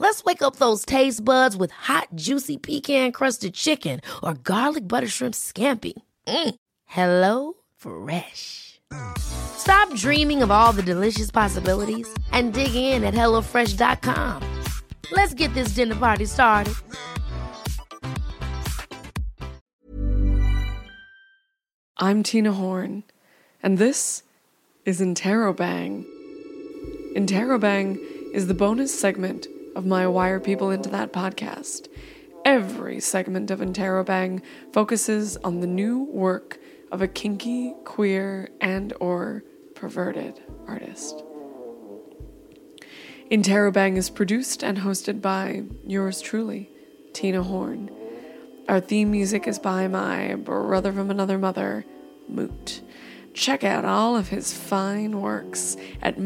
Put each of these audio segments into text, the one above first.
Let's wake up those taste buds with hot, juicy pecan crusted chicken or garlic butter shrimp scampi. Mm. Hello Fresh. Stop dreaming of all the delicious possibilities and dig in at HelloFresh.com. Let's get this dinner party started. I'm Tina Horn, and this is Interrobang. Interrobang is the bonus segment of my Why Are People Into That podcast. Every segment of Interrobang focuses on the new work of a kinky, queer, and or perverted artist. Interrobang is produced and hosted by yours truly, Tina Horn. Our theme music is by my brother from another mother, Moot. Check out all of his fine works at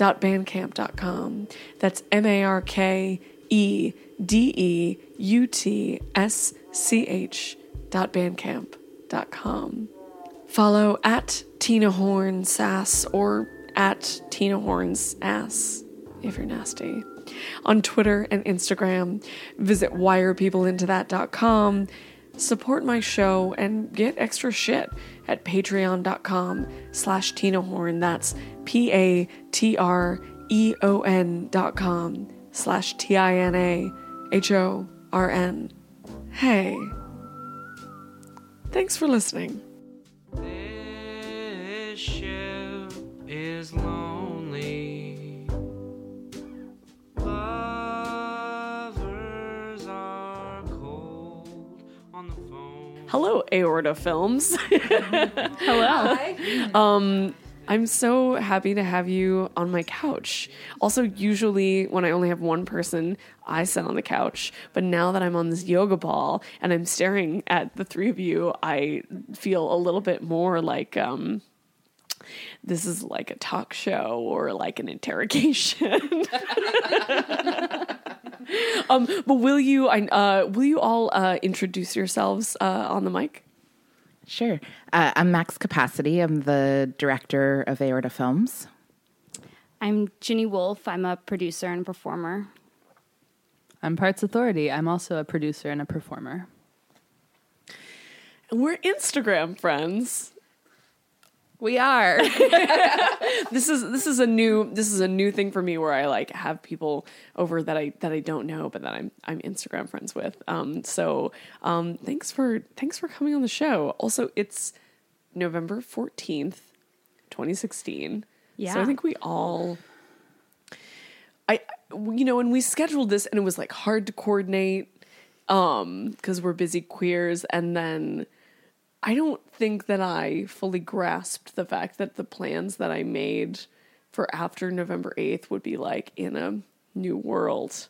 markedeutsch.bandcamp.com. That's M A R K E D E U T S C H dot. Follow at Tina Horn Sass or at Tina Horn's Ass if you're nasty. On Twitter and Instagram, visit whyarepeopleintothat.com support my show and get extra shit at patreon.com slash tina horn. That's p-a-t-r-e-o-n dot com slash t-i-n-a-h-o-r-n hey thanks for listening hello aorta films Hello. Um, I'm so happy to have you on my couch. Also, usually when I only have one person, I sit on the couch. But now that I'm on this yoga ball and I'm staring at the three of you, I feel a little bit more like um, this is like a talk show or like an interrogation. um, but will you? Uh, will you all uh, introduce yourselves uh, on the mic? Sure. Uh, I'm Max Capacity. I'm the director of Aorta Films. I'm Ginny Wolf. I'm a producer and performer. I'm Parts Authority. I'm also a producer and a performer. We're Instagram friends. We are. this is this is a new this is a new thing for me where I like have people over that I that I don't know but that I'm I'm Instagram friends with. Um so um thanks for thanks for coming on the show. Also it's November 14th, 2016. Yeah. So I think we all I you know when we scheduled this and it was like hard to coordinate um cuz we're busy queers and then I don't think that I fully grasped the fact that the plans that I made for after November 8th would be like in a new world.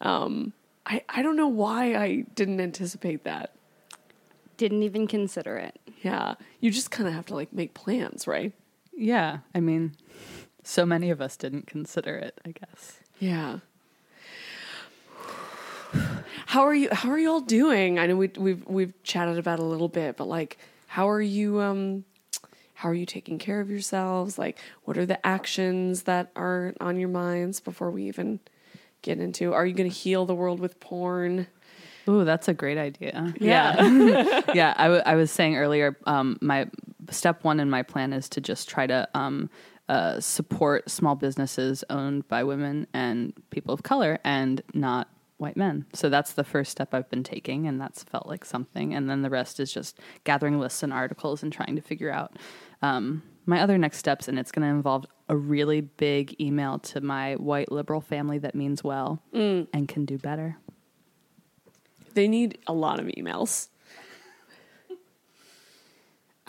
Um, I, I don't know why I didn't anticipate that. Didn't even consider it. Yeah. You just kind of have to like make plans, right? Yeah, I mean, so many of us didn't consider it, I guess. Yeah. How are you how are you all doing? I know we we've we've chatted about a little bit, but like how are you um how are you taking care of yourselves? Like what are the actions that are on your minds before we even get into are you going to heal the world with porn? Ooh, that's a great idea. Yeah. yeah, I, w- I was saying earlier, um, my step one in my plan is to just try to um, uh, support small businesses owned by women and people of color and not white men. So that's the first step I've been taking, and that's felt like something. And then the rest is just gathering lists and articles and trying to figure out um, my other next steps. And it's going to involve a really big email to my white liberal family that means well and can do better. They need a lot of emails.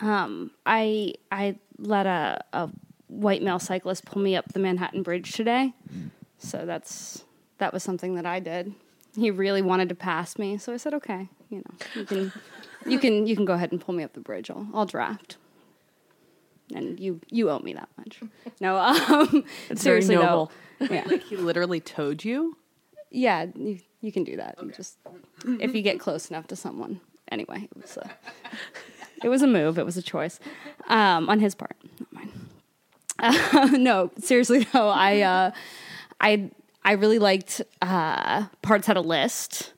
Um, I I let a, a white male cyclist pull me up the Manhattan Bridge today, so that's that was something that I did. he really wanted to pass me, so I said, "Okay, you know, you can, you can, you can go ahead and pull me up the bridge. I'll, I'll draft." And you, you owe me that much. No, um, It's very seriously noble. though, yeah, Like he literally towed you. yeah, you, you can do that. You Just if you get close enough to someone. Anyway, it was a, it was a move. It was a choice um, on his part, not mine. Uh, no, seriously though, I uh, I I really liked uh, parts had a list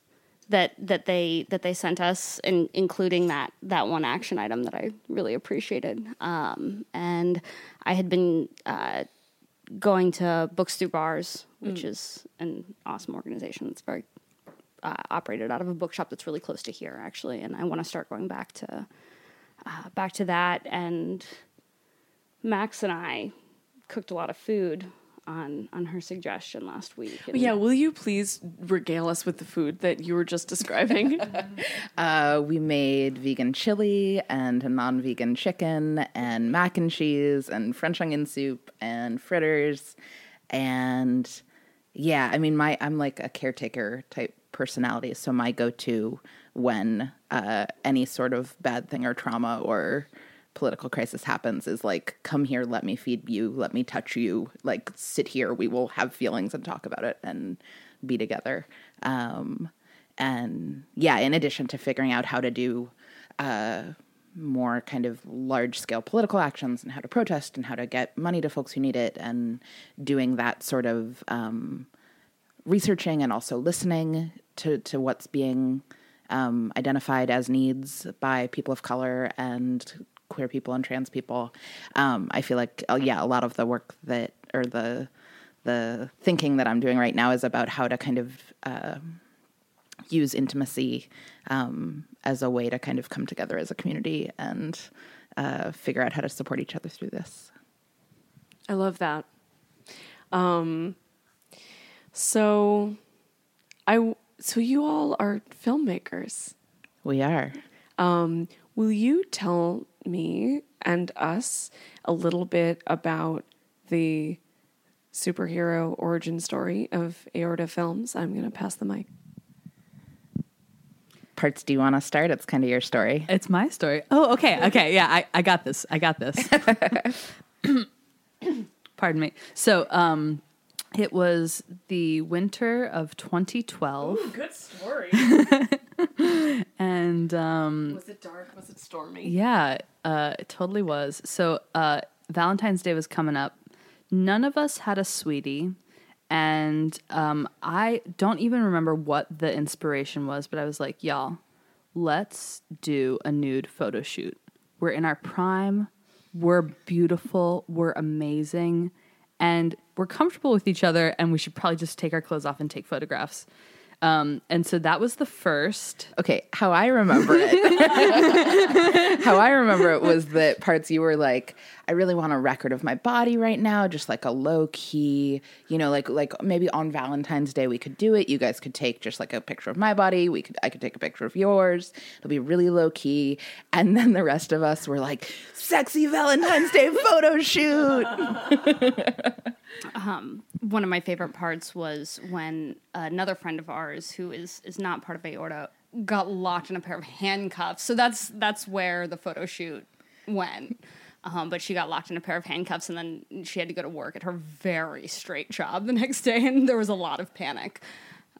that that they that they sent us, and including that that one action item that I really appreciated. Um, and I had been uh, going to Books Through Bars, which is an awesome organization. It's very uh, operated out of a bookshop that's really close to here, actually. And I want to start going back to uh, back to that. And Max and I cooked a lot of food on on her suggestion last week. And Yeah, will you please regale us with the food that you were just describing? Uh, we made vegan chili and a non-vegan chicken and mac and cheese and French onion soup and fritters and yeah, I mean my I'm like a caretaker type personality, so my go-to when uh, any sort of bad thing or trauma or political crisis happens is like come here let me feed you let me touch you like sit here we will have feelings and talk about it and be together. Um and yeah in addition to figuring out how to do uh more kind of large scale political actions and how to protest and how to get money to folks who need it and doing that sort of um researching and also listening to to what's being um, identified as needs by people of color and queer people and trans people. Um, I feel like, uh, yeah, a lot of the work that or the the thinking that I'm doing right now is about how to kind of uh, use intimacy um, as a way to kind of come together as a community and uh, figure out how to support each other through this. I love that. Um, so, I so you all are filmmakers. We are. Um, will you tell me and us a little bit about the superhero origin story of Aorta Films? I'm going to pass the mic. Parts, do you want to start? It's kind of your story. It's my story. Oh, okay. Okay. Yeah, I, I got this. I got this. Pardon me. So, um, it was the winter of 2012. Good story. And um, Was it dark? Was it stormy? yeah, uh, it totally was. So, uh, Valentine's Day was coming up. None of us had a sweetie. And um, I don't even remember what the inspiration was, but I was like, y'all, let's do a nude photo shoot. We're in our prime. We're beautiful. We're amazing. And we're comfortable with each other. And we should probably just take our clothes off and take photographs. Um, and so that was the first. Okay, how I remember it. how I remember it was that parts you were like, I really want a record of my body right now, just like a low key, you know, like like maybe on Valentine's Day we could do it. You guys could take just like a picture of my body. We could I could take a picture of yours. It'll be really low key. And then the rest of us were like, sexy Valentine's Day photo shoot. Um, one of my favorite parts was when another friend of ours who is is not part of aorta got locked in a pair of handcuffs so that's that's where the photo shoot went um, but she got locked in a pair of handcuffs and then she had to go to work at her very straight job the next day and there was a lot of panic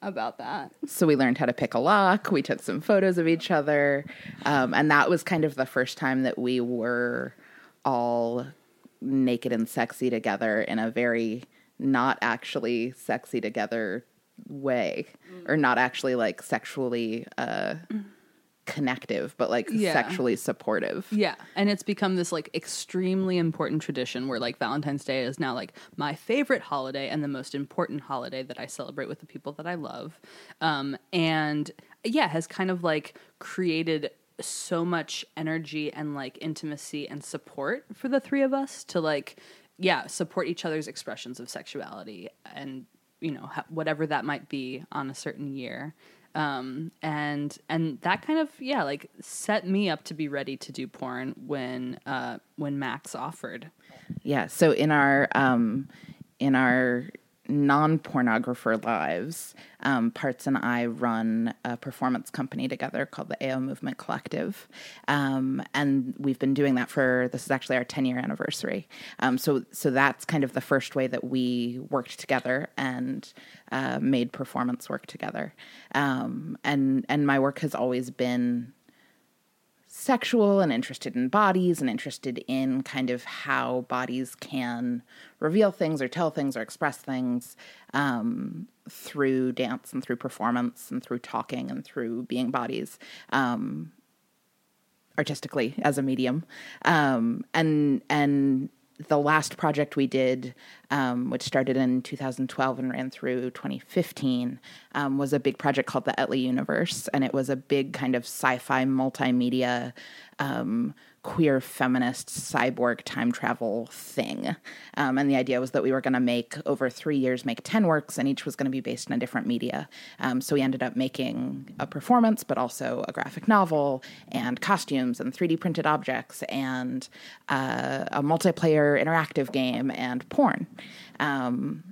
about that So we learned how to pick a lock. We took some photos of each other. Um, and that was kind of the first time that we were all naked and sexy together in a very not actually sexy together way, or not actually like sexually uh, connective, but like Yeah. sexually supportive. Yeah, and it's become this like extremely important tradition where like Valentine's Day is now like my favorite holiday and the most important holiday that I celebrate with the people that I love. Um, and yeah, has kind of like created so much energy and like intimacy and support for the three of us to like yeah, support each other's expressions of sexuality and you know, ha- whatever that might be on a certain year um and and that kind of yeah like set me up to be ready to do porn when uh when max offered Yeah. So in our um in our non pornographer lives, um, Parts and I run a performance company together called the AO Movement Collective. Um, and we've been doing that for this is actually our 10 year anniversary. Um, so, so that's kind of the first way that we worked together and uh, made performance work together. Um, and, and my work has always been sexual and interested in bodies and interested in kind of how bodies can reveal things or tell things or express things um, through dance and through performance and through talking and through being bodies um, artistically as a medium. Um, and and the last project we did, um, which started in 2012 and ran through 2015, um, was a big project called the Etley Universe, and it was a big kind of sci-fi multimedia um, queer feminist cyborg time travel thing. Um, and the idea was that we were going to make over three years, make 10 works, and each was going to be based in a different media. Um, so we ended up making a performance, but also a graphic novel and costumes and 3D printed objects and uh, a multiplayer interactive game and porn. Um,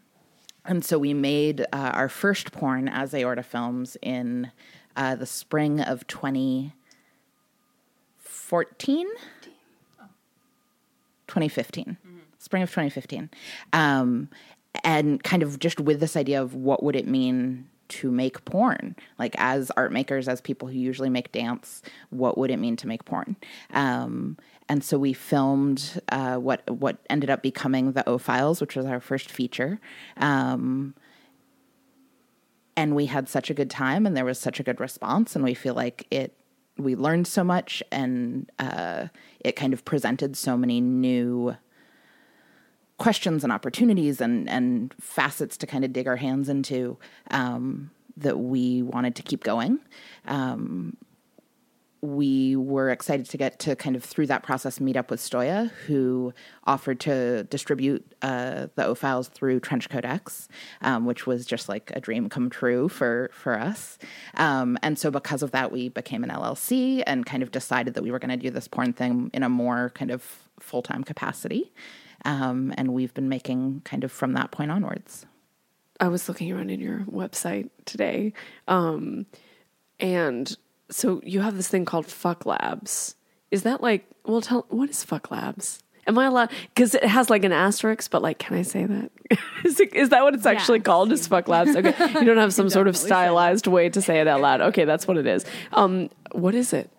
and so we made uh, our first porn as Aorta Films in uh, the spring of 20- 2014 2015 spring of 2015 um, and kind of just with this idea of what would it mean to make porn? Like as art makers as people who usually make dance what would it mean to make porn? Um, and so we filmed uh, what what ended up becoming the o files which was our first feature. Um, and we had such a good time and there was such a good response and we feel like it we learned so much and uh, it kind of presented so many new questions and opportunities and, and facets to kind of dig our hands into um, that we wanted to keep going. Um, we were excited to get to kind of through that process meet up with Stoya, who offered to distribute uh, the O files through TrenchcoatX, um, which was just like a dream come true for for us. Um, and so because of that, we became an LLC and kind of decided that we were going to do this porn thing in a more kind of full time capacity. Um, and we've been making kind of from that point onwards. I was looking around in your website today, um, and so you have this thing called Fuck Labs. Is that like? Well, tell what is Fuck Labs? Am I allowed? Because it has like an asterisk, but like, can I say that? is, it, is that what it's actually Yes. called? Is Fuck Labs? Okay, you don't have some sort of stylized way to say it out loud. Okay, that's what it is. Um, what is it?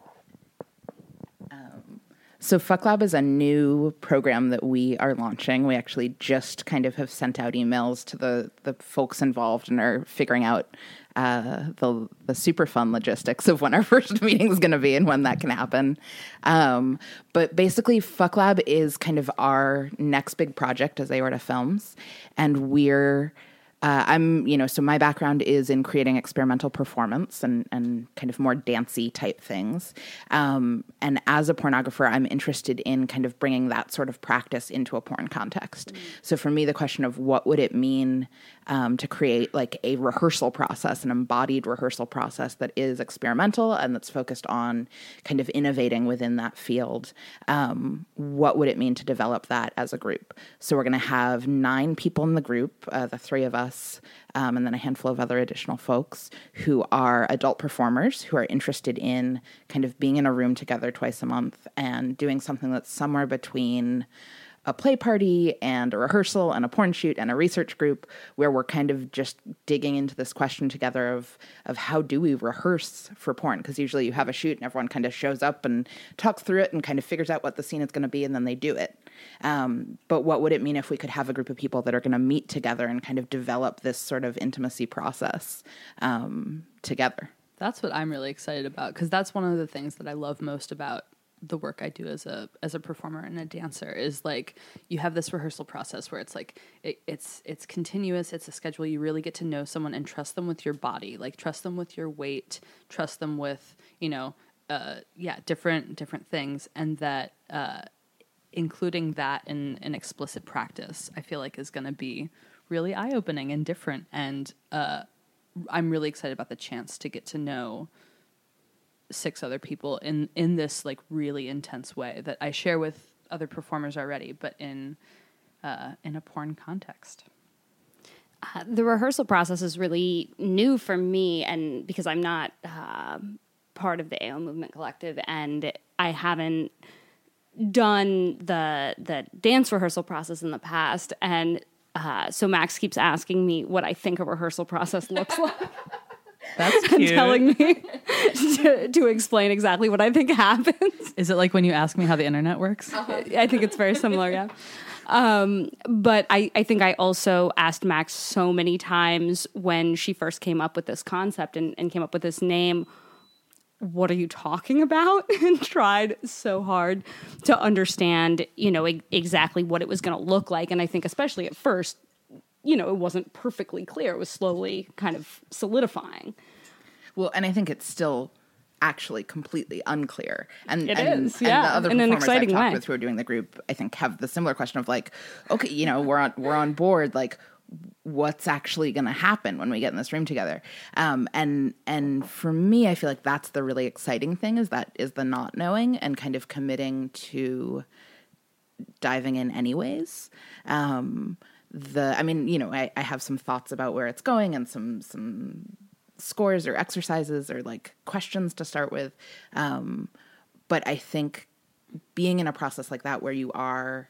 So Fuck Lab is a new program that we are launching. We actually just kind of have sent out emails to the the folks involved and are figuring out uh, the the super fun logistics of when our first meeting is going to be and when that can happen. Um, but basically, Fuck Lab is kind of our next big project as Aorta Films, and we're uh, I'm, you know, so my background is in creating experimental performance and, and kind of more dancey type things. Um, and as a pornographer, I'm interested in kind of bringing that sort of practice into a porn context. So for me, the question of what would it mean um, to create like a rehearsal process, an embodied rehearsal process that is experimental and that's focused on kind of innovating within that field. Um, what would it mean to develop that as a group? So we're going to have nine people in the group, uh, the three of us, um, and then a handful of other additional folks who are adult performers who are interested in kind of being in a room together twice a month and doing something that's somewhere between a play party and a rehearsal and a porn shoot and a research group where we're kind of just digging into this question together of of how do we rehearse for porn? Because usually you have a shoot and everyone kind of shows up and talks through it and kind of figures out what the scene is going to be and then they do it. Um, but what would it mean if we could have a group of people that are going to meet together and kind of develop this sort of intimacy process um, together? That's what I'm really excited about because that's one of the things that I love most about the work I do as a as a performer and a dancer is like you have this rehearsal process where it's like it, it's it's continuous it's a schedule. You really get to know someone and trust them with your body like trust them with your weight trust them with you know uh yeah different different things. And that uh including that in an explicit practice I feel like is going to be really eye opening and different. And uh I'm really excited about the chance to get to know six other people in in this like really intense way that I share with other performers already, but in uh, in a porn context. Uh, the rehearsal process is really new for me, and because I'm not uh, part of the AO Movement Collective, and I haven't done the the dance rehearsal process in the past, and uh, so Max keeps asking me what I think a rehearsal process looks like. That's cute. telling me to, to explain exactly what I think happens. Is it like when you ask me how the internet works? I think it's very similar, yeah. Um, but I, I think I also asked Max so many times when she first came up with this concept and, and came up with this name, what are you talking about? and tried so hard to understand, you know, e- exactly what it was going to look like. And I think, especially at first, you know, it wasn't perfectly clear. It was slowly kind of solidifying. Well, and I think it's still actually completely unclear. And It and, is, and the other in performers I've talked way. with who are doing the group, I think, have the similar question of like, okay, you know, we're on we're on board, like what's actually going to happen when we get in this room together um, and and for me i feel like that's the really exciting thing is that is the not knowing and kind of committing to diving in anyways um the i mean you know I, I have some thoughts about where it's going and some some scores or exercises or like questions to start with. Um but i think being in a process like that where you are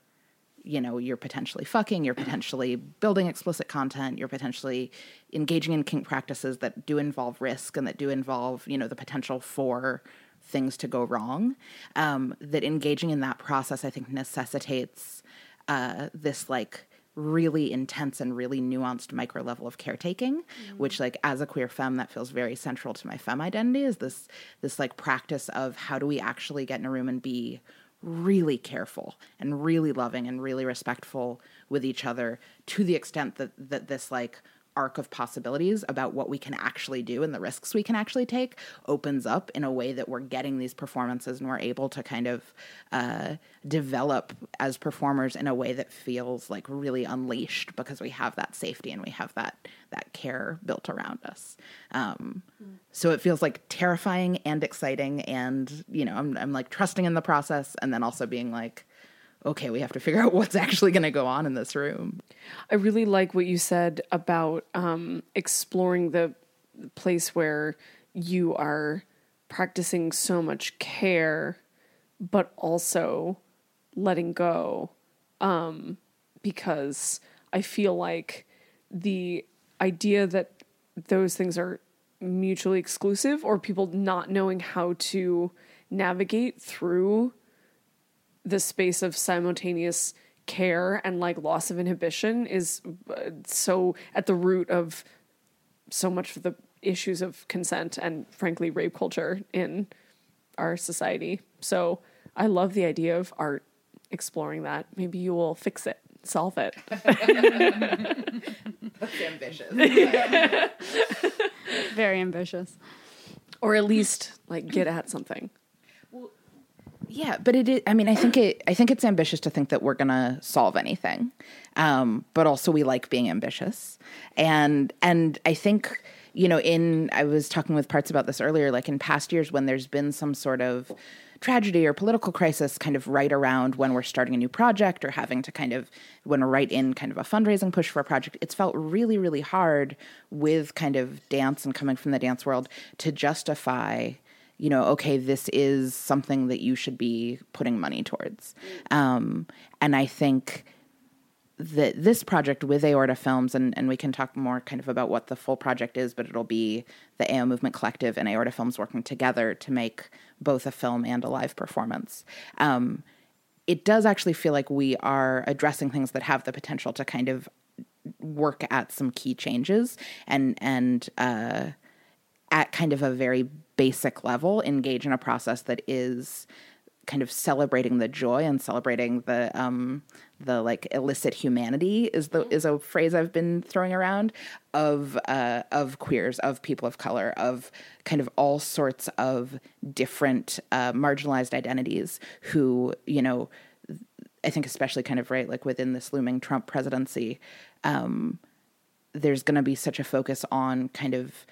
you know you're potentially fucking you're potentially building explicit content you're potentially engaging in kink practices that do involve risk and that do involve you know the potential for things to go wrong um, that engaging in that process i think necessitates uh, this like really intense and really nuanced micro level of caretaking which like as a queer femme that feels very central to my femme identity is this this like practice of how do we actually get in a room and be really careful and really loving and really respectful with each other to the extent that that this like arc of possibilities about what we can actually do and the risks we can actually take opens up in a way that we're getting these performances and we're able to kind of uh, develop as performers in a way that feels like really unleashed because we have that safety and we have that that care built around us. Um, so it feels like terrifying and exciting and you know I'm, I'm like trusting in the process and then also being like okay we have to figure out what's actually going to go on in this room I really like what you said about um, exploring the place where you are practicing so much care, but also letting go. Um, because I feel like the idea that those things are mutually exclusive or people not knowing how to navigate through the space of simultaneous care and like loss of inhibition is uh, so at the root of so much of the issues of consent and frankly rape culture in our society. So I love the idea of art exploring that. Maybe you will fix it, solve it. that's ambitious Very ambitious. or at least like get at something. Yeah, but it is, I mean, I think it I think it's ambitious to think that we're to solve anything. Um, but also we like being ambitious. And and I think you know, in I was talking with parts about this earlier like in past years when there's been some sort of tragedy or political crisis kind of right around when we're starting a new project or having to kind of when we're right in kind of a fundraising push for a project it's felt really really hard with kind of dance and coming from the dance world to justify you know, okay, this is something that you should be putting money towards. Um, and I think that this project with Aorta Films, and, and we can talk more kind of about what the full project is, but it'll be the AO Movement Collective and Aorta Films working together to make both a film and a live performance. Um, it does actually feel like we are addressing things that have the potential to kind of work at some key changes and and uh, at kind of a very basic level engage in a process that is kind of celebrating the joy and celebrating the um the like illicit humanity is the is a phrase I've been throwing around of uh of queers of people of color of kind of all sorts of different uh marginalized identities who you know I think especially kind of right like within this looming Trump presidency um there's going to be such a focus on kind of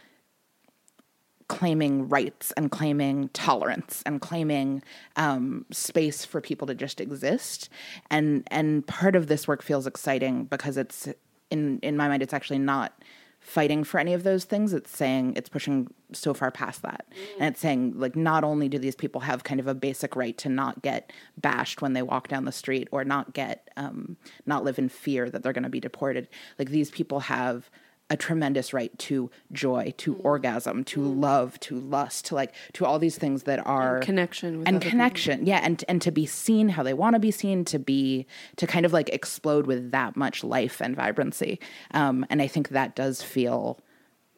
claiming rights and claiming tolerance and claiming um, space for people to just exist. And and part of this work feels exciting because it's in in my mind it's actually not fighting for any of those things. It's saying it's pushing so far past that. And it's saying like not only do these people have kind of a basic right to not get bashed when they walk down the street or not get um, not live in fear that they're going to be deported. Like these people have a tremendous right to joy to orgasm to love to lust to like to all these things that are connection with and other people. connection. Yeah and and to be seen how they want to be seen to be to kind of like explode with that much life and vibrancy. Um, and i think that does feel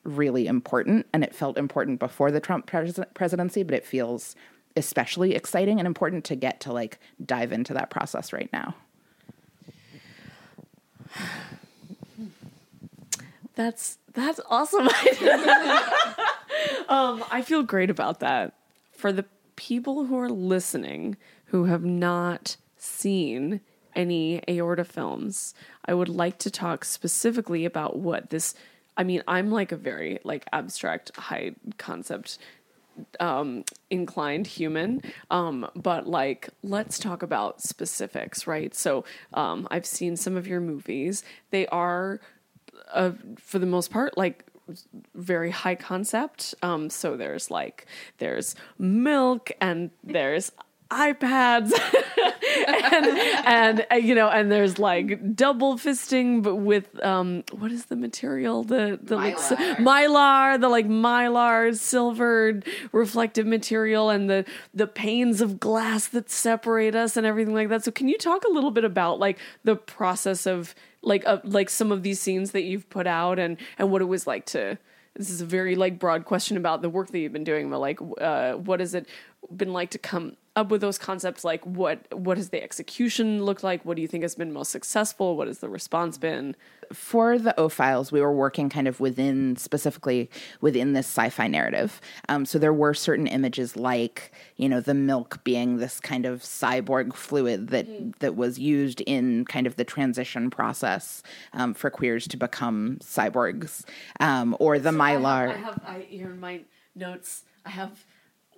really important and it felt important before the trump pres- presidency but it feels especially exciting and important to get to like dive into that process right now That's that's awesome. um, I feel great about that. For the people who are listening who have not seen any aorta films, I would like to talk specifically about what this. I mean, I'm like a very like abstract, high concept um inclined human um but like let's talk about specifics right so um i've seen some of your movies they are uh, for the most part like very high concept. Um so there's like there's milk and there's ipads and and uh, you know and there's like double fisting but with um what is the material? The the like mylar the like mylar silvered reflective material and the the panes of glass that separate us and everything like that. So can you talk a little bit about like the process of like uh, like some of these scenes that you've put out and and what it was like to this is a very like broad question about the work that you've been doing but like uh what has it been like to come up with those concepts like what what has the execution looked like? What do you think has been most successful? What has the response been? For the O files, we were working kind of within specifically within this sci-fi narrative. Um, so there were certain images like you know the milk being this kind of cyborg fluid that that was used in kind of the transition process um, for queers to become cyborgs, um, or the mylar. I have I here in my notes. I have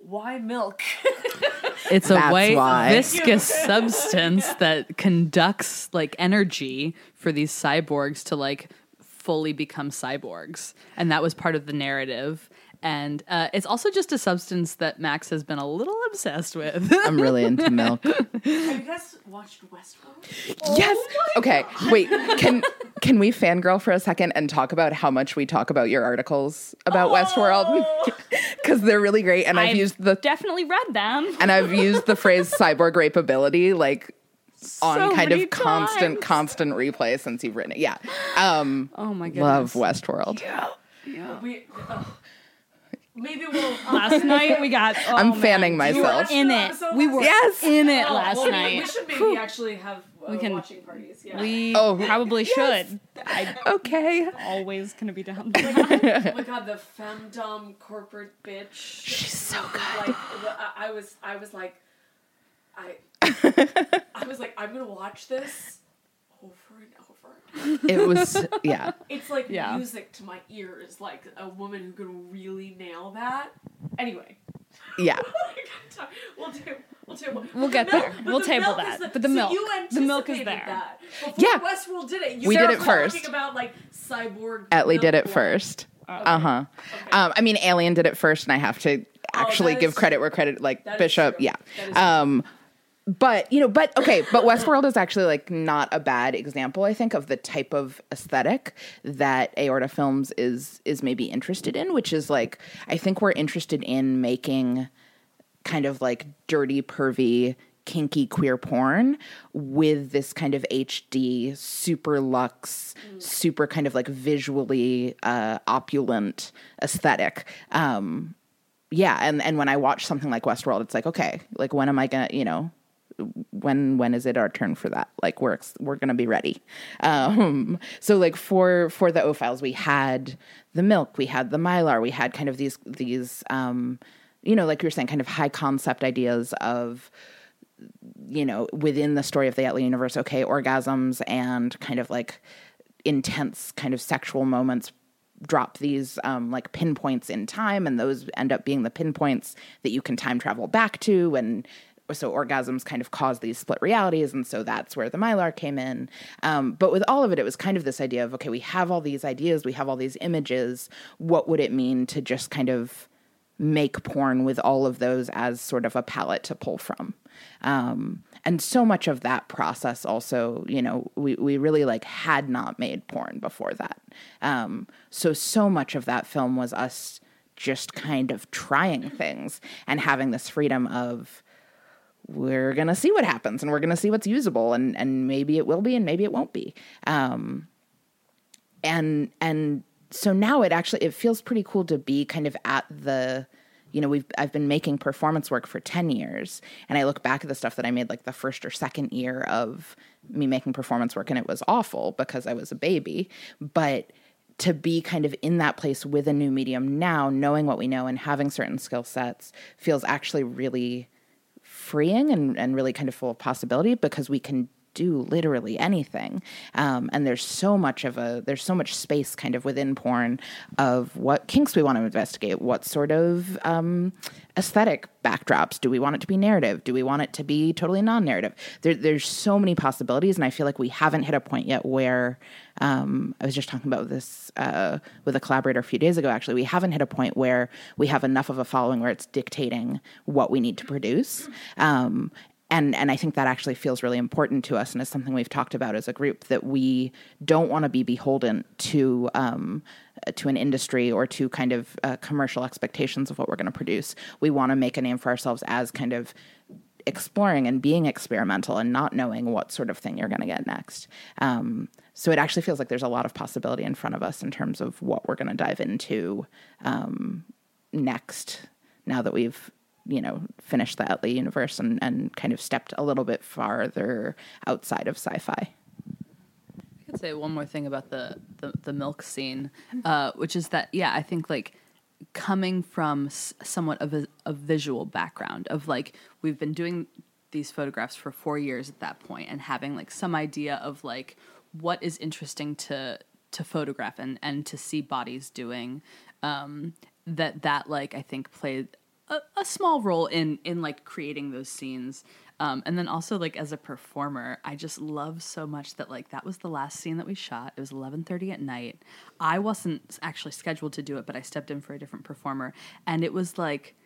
why milk It's a That's white why. viscous substance that conducts like energy for these cyborgs to like fully become cyborgs, and that was part of the narrative. And uh, it's also just a substance that Max has been a little obsessed with. I'm really into milk. have you guys watched Westworld yes. Okay. Wait. Can can we fangirl for a second and talk about how much we talk about your articles about Westworld? Because they're really great, and I've, I've used the definitely read them. and I've used the phrase cyborg rapeability like on kind of constant, times. constant replay since you've written it. Yeah. Um, Oh my goodness. love Westworld. we ugh. Maybe we'll Last night we got. Oh, I'm man. fanning You were myself. in it. So We were Yes. in it Oh, last well, night. we should maybe actually have uh, We can- watching parties yeah We Oh, probably should. I Okay. always gonna be down. oh my god, the femdom corporate bitch. She's so good. Like, I, I was, I was like, I, I was like, I'm gonna watch this over and over. It was yeah. It's like Yeah. music to my ears. Like a woman who can really nail that. Anyway, Yeah. we'll do. We'll do. We'll the get milk- there. We'll the table that. the- But the so milk- you the milk is there. That. Before Yeah. Westworld did it. You We did it first. About like cyborg. Etley did it milk. first. Uh huh. Um, I mean, Alien did it first, and I have to actually Oh, give is credit where credit like Bishop. Yeah. That is Um, but you know, but okay, but Westworld is actually like not a bad example. I think of the type of aesthetic that Aorta Films is is maybe interested in, which is like I think we're interested in making kind of like dirty, pervy, kinky queer porn with this kind of HD, super luxe, super kind of like visually uh, opulent aesthetic. Um, yeah, and and when I watch something like Westworld, it's like okay, like when am I gonna, you know, when when is it our turn for that? Like we're we're gonna be ready. Um so like for for the o files we had the milk we had the mylar we had kind of these these um you know like you were saying kind of high concept ideas of you know within the story of the Atlee universe okay orgasms and kind of like intense kind of sexual moments drop these um, like pinpoints in time and those end up being the pinpoints that you can time travel back to and so orgasms kind of cause these split realities and so that's where the mylar came in. Um, but with all of it it was kind of this idea of okay we have all these ideas we have all these images. What would it mean to just kind of make porn with all of those as sort of a palette to pull from? Um, and so much of that process also you know we, we really like had not made porn before that. Um, so so much of that film was us just kind of trying things and having this freedom of we're going to see what happens and we're going to see what's usable and and maybe it will be and maybe it won't be. Um and and so now it actually it feels pretty cool to be kind of at the you know we've I've been making performance work for 10 years and I look back at the stuff that I made like the first or second year of me making performance work and it was awful because I was a baby. But to be kind of in that place with a new medium now knowing what we know and having certain skill sets feels actually really freeing and, and really kind of full of possibility because we can do literally anything. Um, and there's so much of a there's so much space kind of within porn of what kinks we want to investigate, what sort of um, aesthetic backdrops do we want it to be narrative, do we want it to be totally non-narrative? There, there's so many possibilities, and I feel like we haven't hit a point yet where um, I was just talking about this uh, with a collaborator a few days ago. Actually, we haven't hit a point where we have enough of a following where it's dictating what we need to produce. Um, and and I think that actually feels really important to us, and is something we've talked about as a group that we don't want to be beholden to um, to an industry or to kind of uh, commercial expectations of what we're going to produce. We want to make a name for ourselves as kind of exploring and being experimental and not knowing what sort of thing you're going to get next. Um, so it actually feels like there's a lot of possibility in front of us in terms of what we're going to dive into um, next. Now that we've you know, finished the Utley universe and, and kind of stepped a little bit farther outside of sci fi. I could say one more thing about the, the, the milk scene, uh, which is that, yeah, I think like coming from somewhat of a, a visual background of like, we've been doing these photographs for four years at that point and having like some idea of like what is interesting to to photograph and and to see bodies doing um that that like i think played a, a small role in in like creating those scenes. Um, and then also like as a performer i just love so much that like that was the last scene that we shot. It was 11.30 at night. I wasn't actually scheduled to do it but i stepped in for a different performer. And it was like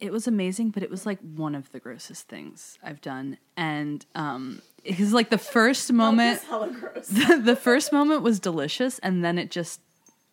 it was amazing but it was like one of the grossest things i've done. And um it was like the first moment the, the first moment was delicious and then it just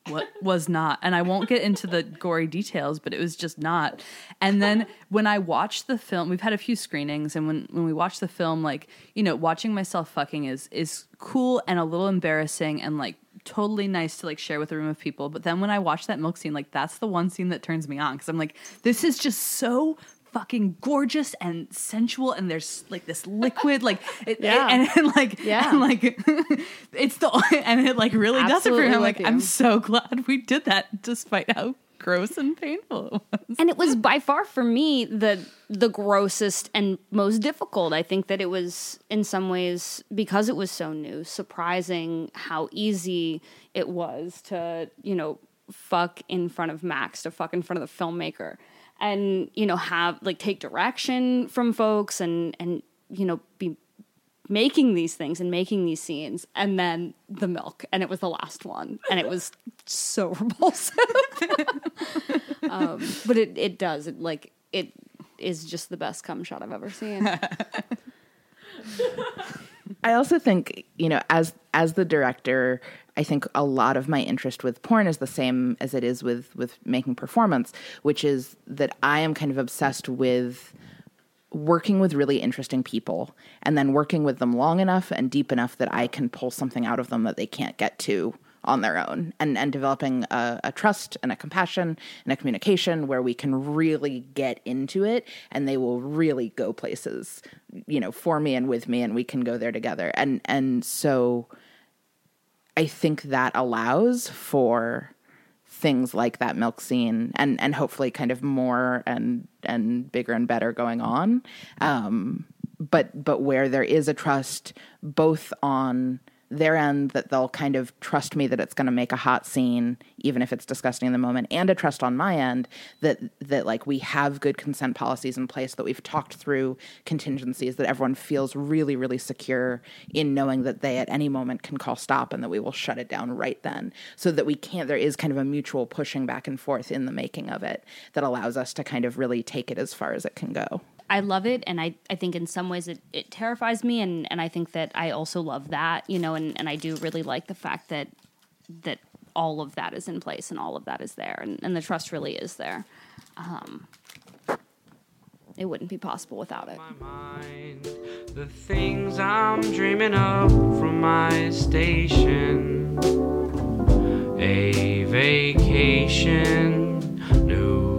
what was not and i won't get into the gory details but it was just not. And then when i watched the film we've had a few screenings and when when we watched the film like you know watching myself fucking is is cool and a little embarrassing and like totally nice to like share with a room of people. But then when i watch that milk scene like that's the one scene that turns me on because i'm like this is just so fucking gorgeous and sensual and there's like this liquid like it, Yeah. and, and like Yeah. and like it's the and it like really does it for me i'm like with i'm so glad we did that despite how gross and painful it was and it was by far for me the the grossest and most difficult. I think that it was in some ways because it was so new, surprising how easy it was to, you know, fuck in front of Max, to fuck in front of the filmmaker and, you know, have like take direction from folks and and you know, be making these things and making these scenes and then the milk. And it was the last one. And it was so repulsive. Um, but it, it does. It like it is just the best cum shot i've ever seen. I also think, you know, as as the director, I think a lot of my interest with porn is the same as it is with with making performance, which is that I am kind of obsessed with working with really interesting people and then working with them long enough and deep enough that I can pull something out of them that they can't get to on their own and and developing a, a trust and a compassion and a communication where we can really get into it and they will really go places you know for me and with me and we can go there together. And and so I think that allows for things like that milk scene and and hopefully kind of more and and bigger and better going on. Um but but where there is a trust both on their end that they'll kind of trust me that it's going to make a hot scene even if it's disgusting in the moment, and a trust on my end that that like we have good consent policies in place that we've talked through contingencies that everyone feels really really secure in knowing that they at any moment can call stop and that we will shut it down right then so that we can't there is kind of a mutual pushing back and forth in the making of it that allows us to kind of really take it as far as it can go. I love it, and I, I think in some ways it, it terrifies me, and, and I think that I also love that, you know, and, and I do really like the fact that that all of that is in place and all of that is there, and, and the trust really is there. Um, it wouldn't be possible without it. mind the things I'm dreaming of from my station. A vacation, new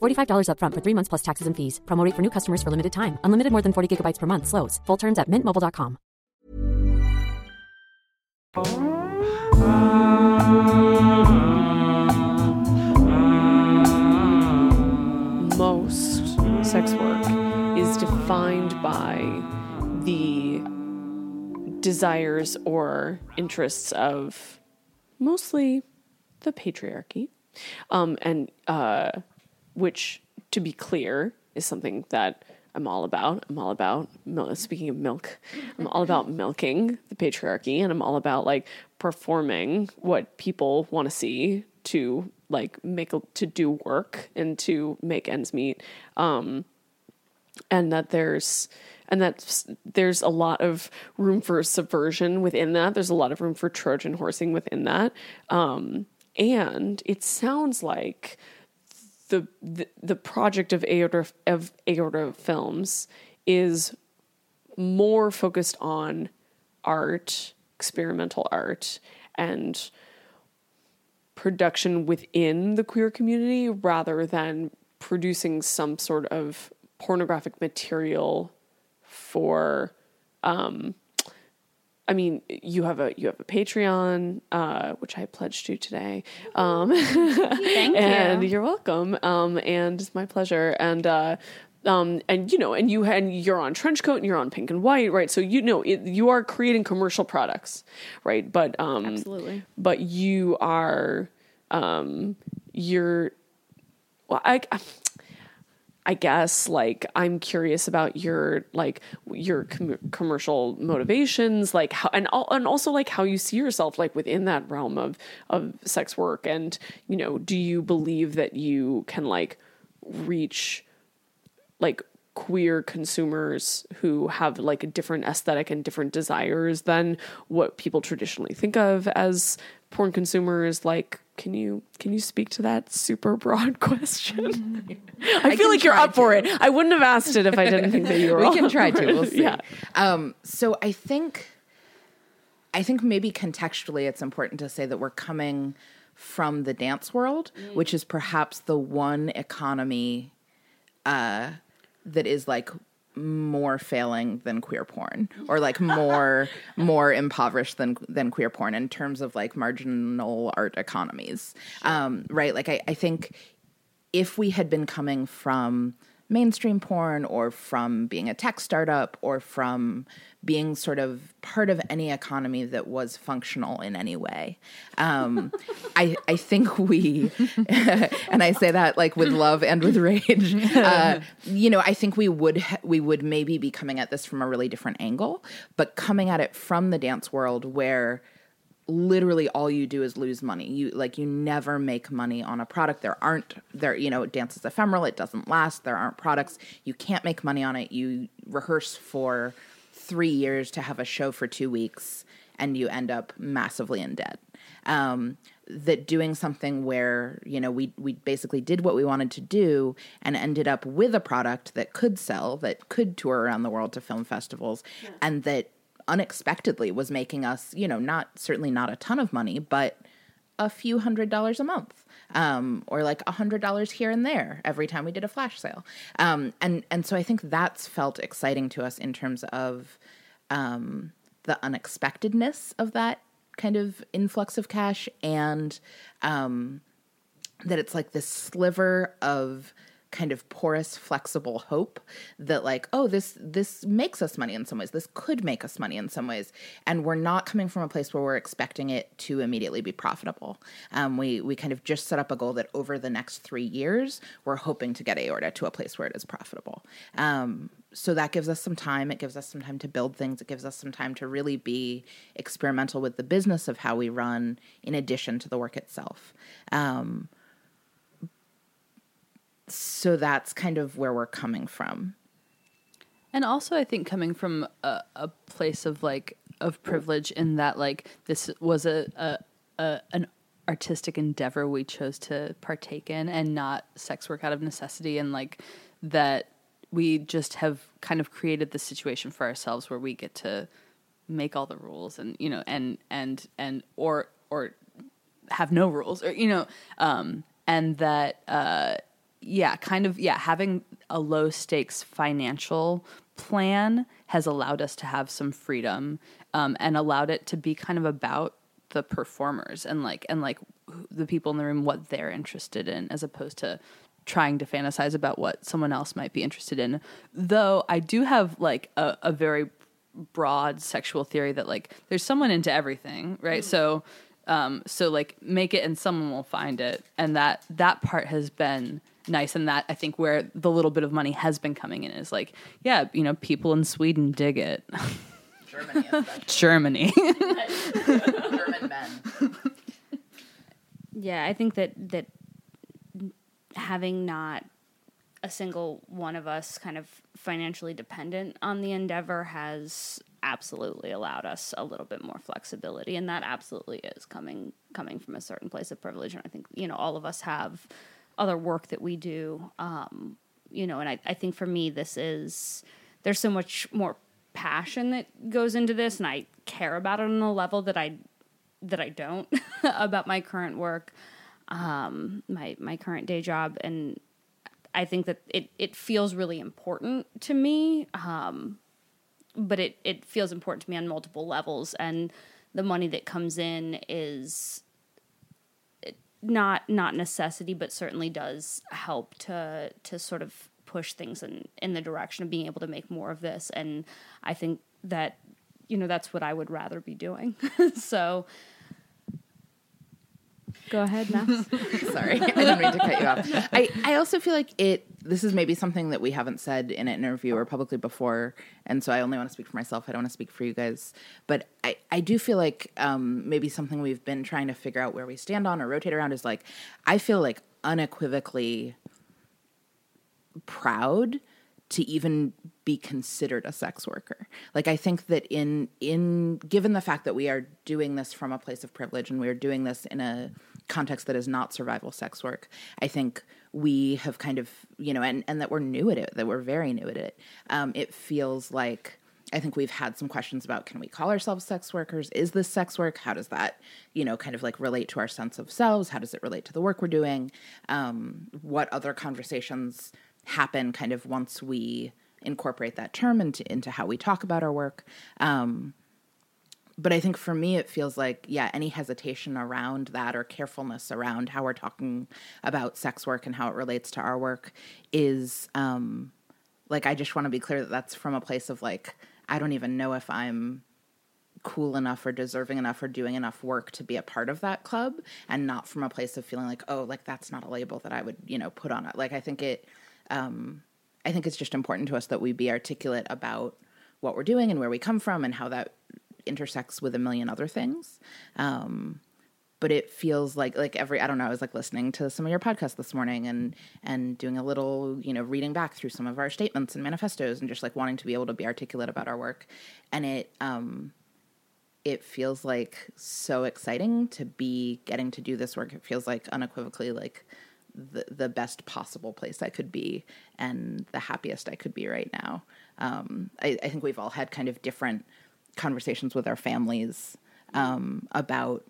$45 upfront for three months plus taxes and fees. Promo for new customers for limited time. Unlimited more than 40 gigabytes per month. Slows. Full terms at mintmobile.com. most sex work is defined by the desires or interests of mostly the patriarchy, um, and uh, which, to be clear, is something that I'm all about. I'm all about speaking of milk. I'm all about milking the patriarchy, and I'm all about like performing what people want to see to like make to do work and to make ends meet. Um, and that there's and that there's a lot of room for subversion within that. There's a lot of room for Trojan horsing within that. Um, and it sounds like the the, project of aorta of aorta films is more focused on art, experimental art, and production within the queer community rather than producing some sort of pornographic material for um I mean, you have a you have a Patreon, uh, which I pledged to today. Um, Thank and you. you're welcome. Um, and it's my pleasure. And uh, um, and you know, and you and you're on trench coat and you're on Pink and White, right? So you know, it, you are creating commercial products, right? But um, Absolutely. But you are, um, you're, well, I. I guess like I'm curious about your like your com- commercial motivations like how and and also like how you see yourself like within that realm of of sex work. And you know do you believe that you can like reach like queer consumers who have like a different aesthetic and different desires than what people traditionally think of as porn consumers like can you can you speak to that super broad question? I, feel can like you're up for it. I wouldn't have asked it if i didn't think that you were we can try to. We'll see. yeah. Um, so I think, I think maybe contextually, it's important to say that we're coming from the dance world, which is perhaps the one economy uh, that is like more failing than queer porn or like more more impoverished than than queer porn in terms of like marginal art economies. Um right? Like I, I think if we had been coming from mainstream porn or from being a tech startup or from being sort of part of any economy that was functional in any way. Um, I, I think we, and I say that like with love and with rage, uh, you know, I think we would, ha- we would maybe be coming at this from a really different angle, but coming at it from the dance world where literally all you do is lose money. You like you never make money on a product. There aren't there you know dance is ephemeral. It doesn't last. There aren't products. You can't make money on it. You rehearse for 3 years to have a show for 2 weeks and you end up massively in debt. Um that doing something where you know we we basically did what we wanted to do and ended up with a product that could sell that could tour around the world to film festivals and that unexpectedly was making us, you know, not certainly not a ton of money, but a few hundred dollars a month um, or like a hundred dollars here and there every time we did a flash sale. Um, and and so i think that's felt exciting to us in terms of um, the unexpectedness of that kind of influx of cash and um, that it's like this sliver of kind of porous flexible hope that like oh this this makes us money in some ways. This could make us money in some ways. And we're not coming from a place where we're expecting it to immediately be profitable. Um, we we kind of just set up a goal that over the next three years we're hoping to get aorta to a place where it is profitable. Um, so that gives us some time. It gives us some time to build things. It gives us some time to really be experimental with the business of how we run in addition to the work itself. Um, so that's kind of where we're coming from. And also, I think coming from a, a place of like of privilege in that like this was a, a, a an artistic endeavor we chose to partake in, and not sex work out of necessity, and like that we just have kind of created the situation for ourselves where we get to make all the rules, and you know, and and and or or have no rules, or you know, um, and that. Uh, yeah, kind of yeah, having a low stakes financial plan has allowed us to have some freedom um, and allowed it to be kind of about the performers and like and like the people in the room what they're interested in as opposed to trying to fantasize about what someone else might be interested in. Though i do have like a, a very broad sexual theory that like there's someone into everything right? So um so like make it and someone will find it. And that that part has been nice and that I think where the little bit of money has been coming in is like, yeah, you know, people in Sweden dig it. Germany, Germany. German men. Yeah, I think that that having not a single one of us kind of financially dependent on the endeavor has absolutely allowed us a little bit more flexibility and that absolutely is coming coming from a certain place of privilege and I think you know all of us have other work that we do. Um, you know, and I, I think for me, this is there's so much more passion that goes into this, and I care about it on a level that I that I don't about my current work, um, my my current day job, and I think that it it feels really important to me. Um, but it it feels important to me on multiple levels, and the money that comes in is not not necessity, but certainly does help to to sort of push things in in the direction of being able to make more of this. And I think that you know that's what I would rather be doing. so Go ahead, Max. Sorry, I didn't mean to cut you off. I, I also feel like it. This is maybe something that we haven't said in an interview or publicly before, and so I only want to speak for myself. I don't want to speak for you guys, but I, I do feel like um, maybe something we've been trying to figure out where we stand on or rotate around is like I feel like unequivocally proud to even be considered a sex worker. Like I think that in in given the fact that we are doing this from a place of privilege and we are doing this in a context that is not survival sex work, I think we have kind of you know and and that we're new at it, that we're very new at it. Um, it feels like I think we've had some questions about can we call ourselves sex workers? Is this sex work? How does that, you know, kind of like relate to our sense of selves? How does it relate to the work we're doing? Um, what other conversations happen kind of once we incorporate that term into into how we talk about our work. Um, but I think for me, it feels like, yeah, any hesitation around that or carefulness around how we're talking about sex work and how it relates to our work is um, like, I just want to be clear that that's from a place of like, I don't even know if I'm cool enough or deserving enough or doing enough work to be a part of that club and not from a place of feeling like, oh, like that's not a label that I would, you know, put on it. Like, I think it, um, I think it's just important to us that we be articulate about what we're doing and where we come from and how that intersects with a million other things. Um, but it feels like like every I don't know I was like listening to some of your podcasts this morning and and doing a little you know reading back through some of our statements and manifestos and just like wanting to be able to be articulate about our work and it um it feels like so exciting to be getting to do this work it feels like unequivocally like the, the best possible place I could be and the happiest I could be right now. Um, I, I, think we've all had kind of different conversations with our families um, about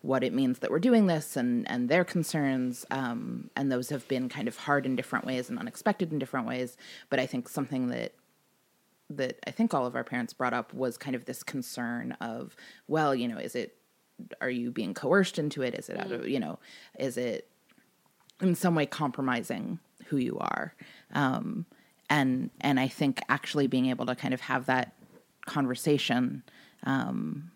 what it means that we're doing this and and their concerns um, and those have been kind of hard in different ways and unexpected in different ways. But i think something that that i think all of our parents brought up was kind of this concern of well you know is it are you being coerced into it? Is it out of you know is it in some way compromising who you are? Um, and and i think actually being able to kind of have that conversation um,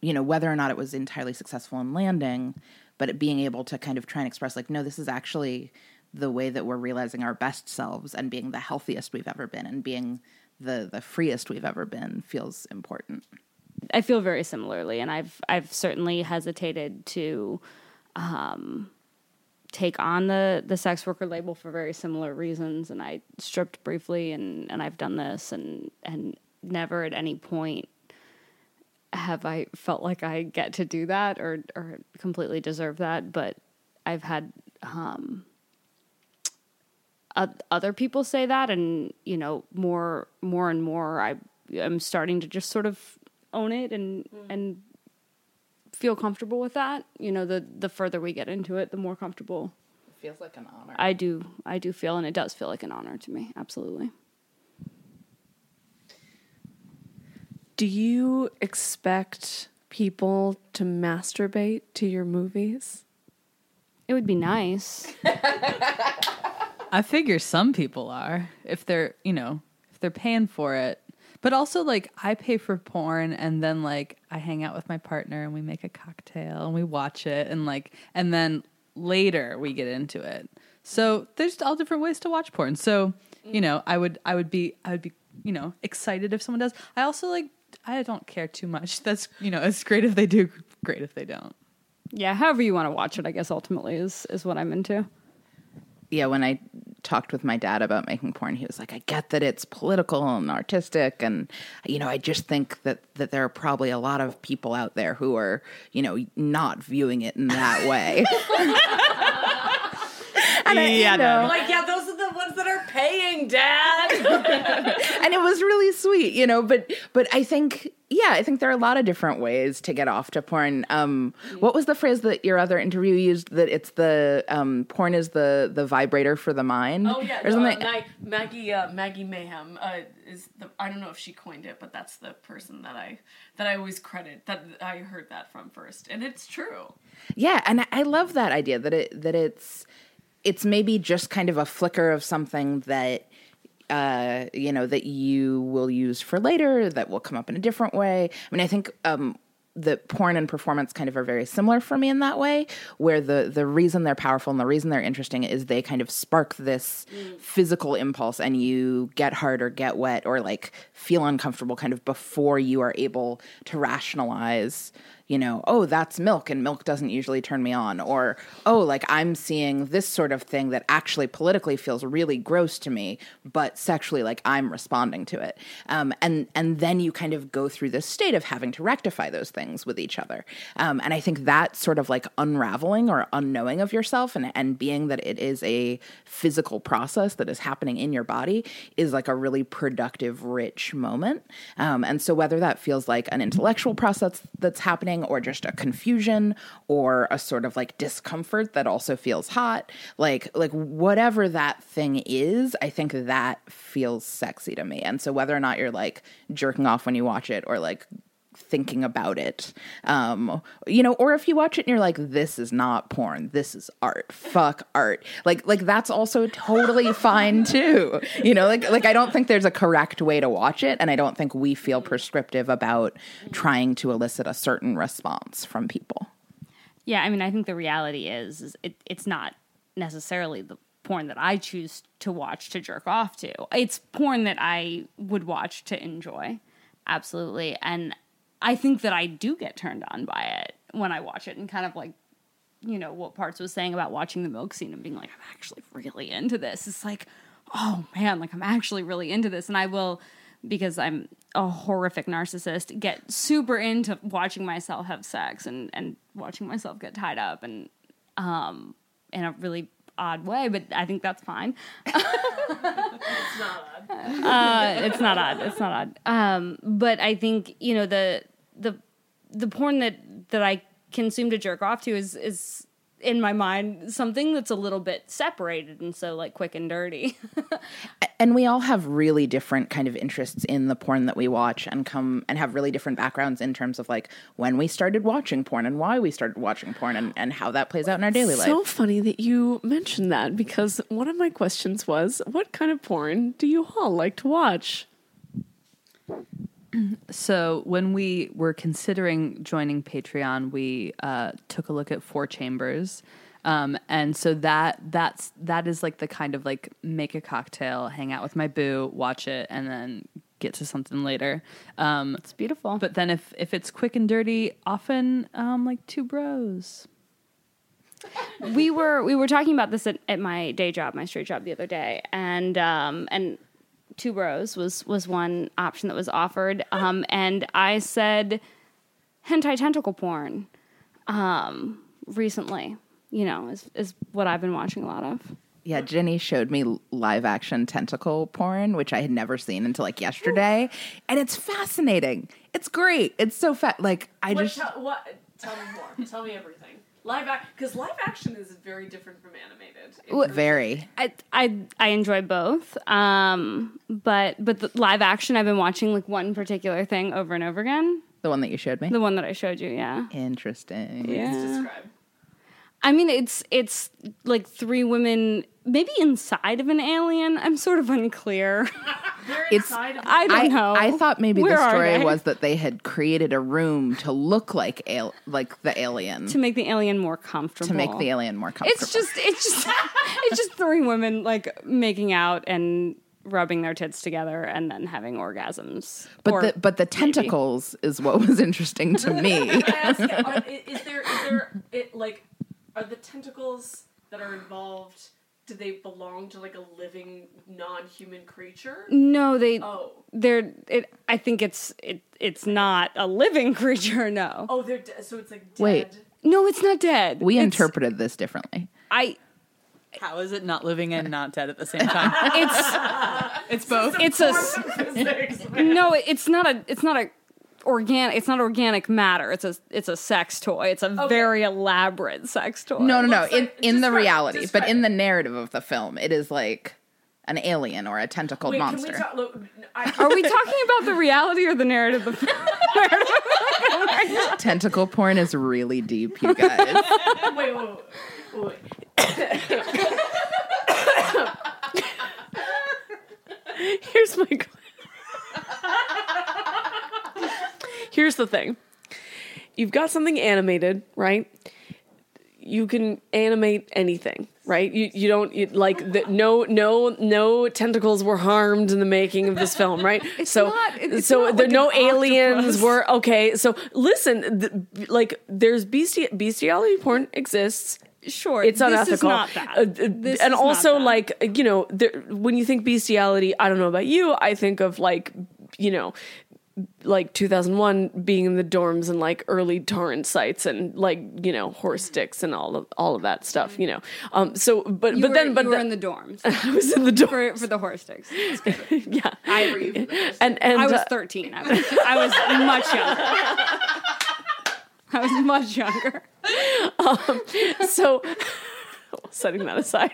you know whether or not it was entirely successful in landing but being able to kind of try and express like no this is actually the way that we're realizing our best selves and being the healthiest we've ever been and being the the freest we've ever been feels important I feel very similarly, and I've I've certainly hesitated to um, take on the the sex worker label for very similar reasons. And I stripped briefly, and and I've done this, and and never at any point have I felt like I get to do that or or completely deserve that. But I've had um, other people say that, and you know more more and more I am starting to just sort of own it and and feel comfortable with that. You know, the the further we get into it, the more comfortable it feels like an honor I do I do feel, and it does feel like an honor to me. Absolutely. Do you expect people to masturbate to your movies? It would be nice. I figure some people are if they're, you know, if they're paying for it. But also like I pay for porn and then like I hang out with my partner and we make a cocktail and we watch it and like and then later we get into it. So there's all different ways to watch porn. So, you know, I would I would be I would be, you know, excited if someone does. I also like I don't care too much. That's, you know, it's great if they do, great if they don't. Yeah, however you want to watch it, I guess ultimately is is what I'm into. yeah, when I talked with my dad about making porn, he was like, "I get that it's political and artistic, and you know, I just think that that there are probably a lot of people out there who are, you know, not viewing it in that way." and I, you know, Like, yeah, those are the ones that are paying, Dad. and it was really sweet, you know. But but I think yeah, I think there are a lot of different ways to get off to porn. Um, what was the phrase that your other interview used? That it's the um, porn is the the vibrator for the mind. Oh yeah, or no, uh, Maggie uh, Maggie Mayhem uh, is the I don't know if she coined it, but that's the person that I that I always credit that I heard that from first, and it's true. Yeah, and I love that idea that it that it's it's maybe just kind of a flicker of something that uh you know that you will use for later that will come up in a different way. I mean, I think um the porn and performance kind of are very similar for me in that way where the the reason they're powerful and the reason they're interesting is they kind of spark this physical impulse and you get hard or get wet or like feel uncomfortable kind of before you are able to rationalize you know, oh, that's milk and milk doesn't usually turn me on. Or, oh, like I'm seeing this sort of thing that actually politically feels really gross to me, but sexually, like I'm responding to it. Um, and, and then you kind of go through this state of having to rectify those things with each other. Um, and I think that sort of like unraveling or unknowing of yourself and, and being that it is a physical process that is happening in your body is like a really productive, rich moment. Um, and so whether that feels like an intellectual process that's happening or just a confusion or a sort of like discomfort that also feels hot, like like whatever that thing is, I think that feels sexy to me. And so whether or not you're like jerking off when you watch it or like thinking about it um you know or if you watch it and you're like this is not porn this is art fuck art like like that's also totally fine too you know like like i don't think there's a correct way to watch it and i don't think we feel prescriptive about trying to elicit a certain response from people Yeah, I mean, I think the reality is, is it, it's not necessarily the porn that I choose to watch to jerk off to. It's porn that I would watch to enjoy. Absolutely. And I think that I do get turned on by it when I watch it and kind of like, you know, what Parts was saying about watching the milk scene and being like, I'm actually really into this. It's like, oh man, like I'm actually really into this. And I will, because I'm a horrific narcissist, get super into watching myself have sex and, and watching myself get tied up and um in a really odd way, but I think that's fine. It's not odd. Uh, it's not odd. It's not odd. Um, but I think you know the the the porn that that I consume to jerk off to is is in my mind something that's a little bit separated and so like quick and dirty. and we all have really different kind of interests in the porn that we watch and come and have really different backgrounds in terms of like when we started watching porn and why we started watching porn and, and how that plays out in our daily life. So funny that you mentioned that because one of my questions was, what kind of porn do you all like to watch? So when we were considering joining Patreon, we uh, took a look at Four Chambers, um, and so that that's that is like the kind of like make a cocktail, hang out with my boo, watch it, and then get to something later. Um, it's beautiful. but then if if it's quick and dirty, often um, like two bros. we were we were talking about this at, at my day job, my straight job the other day, and um and two bros was was one option that was offered, um and I said hentai tentacle porn, um recently, you know, is is what I've been watching a lot of. Yeah, Jenny showed me live action tentacle porn, which I had never seen until like yesterday, and it's fascinating. It's great. It's so fat. Like I just tell, what, tell me more. tell me everything. Live act because live action is very different from animated. very. I I I enjoy both, um, but but the live action I've been watching like one particular thing over and over again. The one that you showed me. The one that I showed you, yeah. Interesting. Yeah. Describe. I mean, it's it's like three women, maybe inside of an alien. I'm sort of unclear. It's. I don't I, know. I thought maybe Where the story was that they had created a room to look like al- like the alien to make the alien more comfortable. to make the alien more comfortable. It's just it's just it's just three women like making out and rubbing their tits together and then having orgasms. but Or the but the maybe. tentacles is what was interesting to me. ask, are, is there is there it, like are the tentacles that are involved? Do they belong to like a living non-human creature? No, they Oh, they're it I think it's it it's not a living creature, no. oh, they're de- so it's like dead. Wait. No, it's not dead. We It's- interpreted this differently. I How is it not living and not dead at the same time? it's it's both. it's a s- no it's not a it's not a organic it's not organic matter it's a it's a sex toy it's a very elaborate sex toy No, no, no. looks in in the describe- reality, but in the narrative of the film, it is like an alien or a tentacled Wait, monster. can we talk? Look, I, are we talking about the reality or the narrative of the film? Tentacle porn is really deep, you guys. wait, wait, wait, wait. Here's my. Here's the thing. You've got something animated, right? You can animate anything, right? You you don't you, like the, no no no tentacles were harmed in the making of this film, right? so not- it's so there like no aliens octopus. were okay. So listen, the, like there's besti- bestiality porn exists sure it's this unethical. is not that Uh, uh, and also, like you know, there, when you think bestiality, I don't know about you. I think of like you know, like 2001 being in the dorms and like early torrent sites and like you know horse dicks and all of all of that stuff. You know, um. So, but you but were, then but you were the- in the dorms. I was in the dorms. for, for the horse sticks. Yeah, I were you. For the horse and and I was uh, 13 I was, I was much younger. I was much younger. So setting that aside.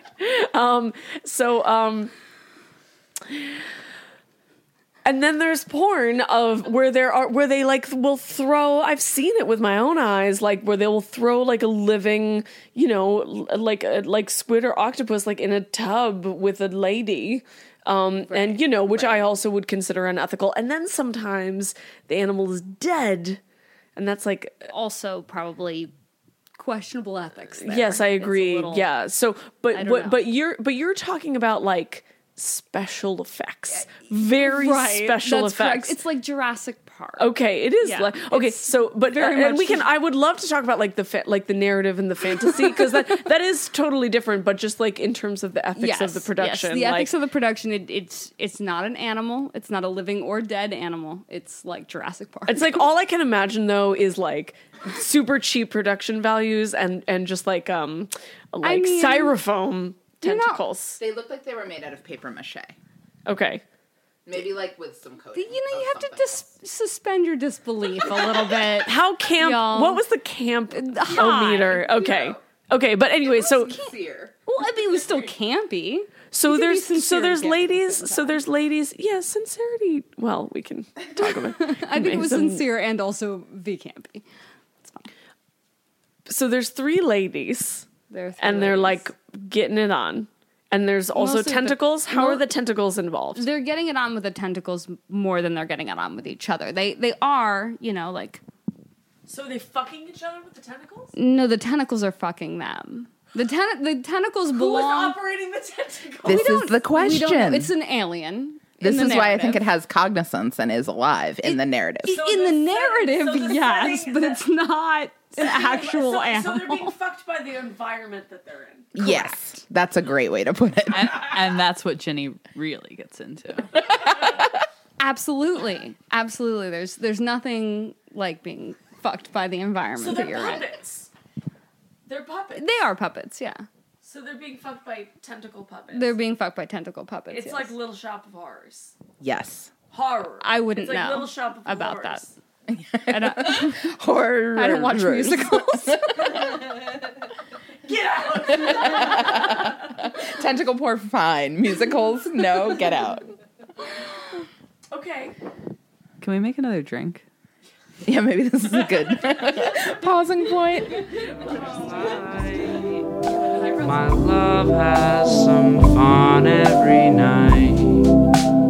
Um so um and then there's porn of where there are where they like will throw i've seen it with my own eyes like where they will throw like a living you know like a, like squid or octopus like in a tub with a lady um and you know which i also would consider unethical and then sometimes the animal is dead and that's like also probably questionable ethics there. Yes, I agree. little- yeah. So, but but, but you're but you're talking about like special effects, very right special that's correct. effects. it's like Jurassic Park Okay, it is. Yeah, like, okay, so but very uh, and we can. I would love to talk about like the fa- like the narrative and the fantasy because that that is totally different. But just like in terms of the ethics of the production, Yes, the ethics of the production. It, it's it's not an animal. It's not a living or dead animal. It's like Jurassic Park. It's like all I can imagine though is like super cheap production values and and just like um like mean, styrofoam you're not- tentacles. they look like they were made out of paper mache. okay. Maybe like with some code. You know, you have to dis- suspend your disbelief a little bit. How camp? Y'all. What was the camp high. meter? Okay, okay, but anyway, so Sincere. Well, I mean, it was still campy. so be there's so and there's campy ladies. So there's ladies. Yeah, sincerity. Well, we can talk about. I think it was some- um, sincere and also V campy. So there's three ladies, There are and they're like getting it on. And there's also Mostly the- tentacles. How are the tentacles involved? they're getting it on with the tentacles more than they're getting it on with each other. They they are, you know, like So are they fucking each other with the tentacles? no, the tentacles are fucking them. The ten- the tentacles belong. operating the tentacles? This is the We don't know. question. It's an alien. This is the why I think it has cognizance and is alive in the narrative. in the narrative, yes, but it's not an actual so, animal. So they're being fucked by the environment that they're in. yes, that's a great way to put it. and, and that's what Jenny really gets into. Absolutely, absolutely. There's there's nothing like being fucked by the environment that you're in. They're puppets. They are puppets, yeah. So they're being fucked by tentacle puppets. They're being fucked by tentacle puppets. it's yes. like Little Shop of Horrors. Yes. Horror. I wouldn't it's like know Little Shop of about Horrors. I don't, Horror. I don't watch musicals. Get out. Tentacle porn, fine. Musicals, no, get out. Okay. Can we make another drink? Yeah, maybe this is a good pausing point. My love has some fun every night.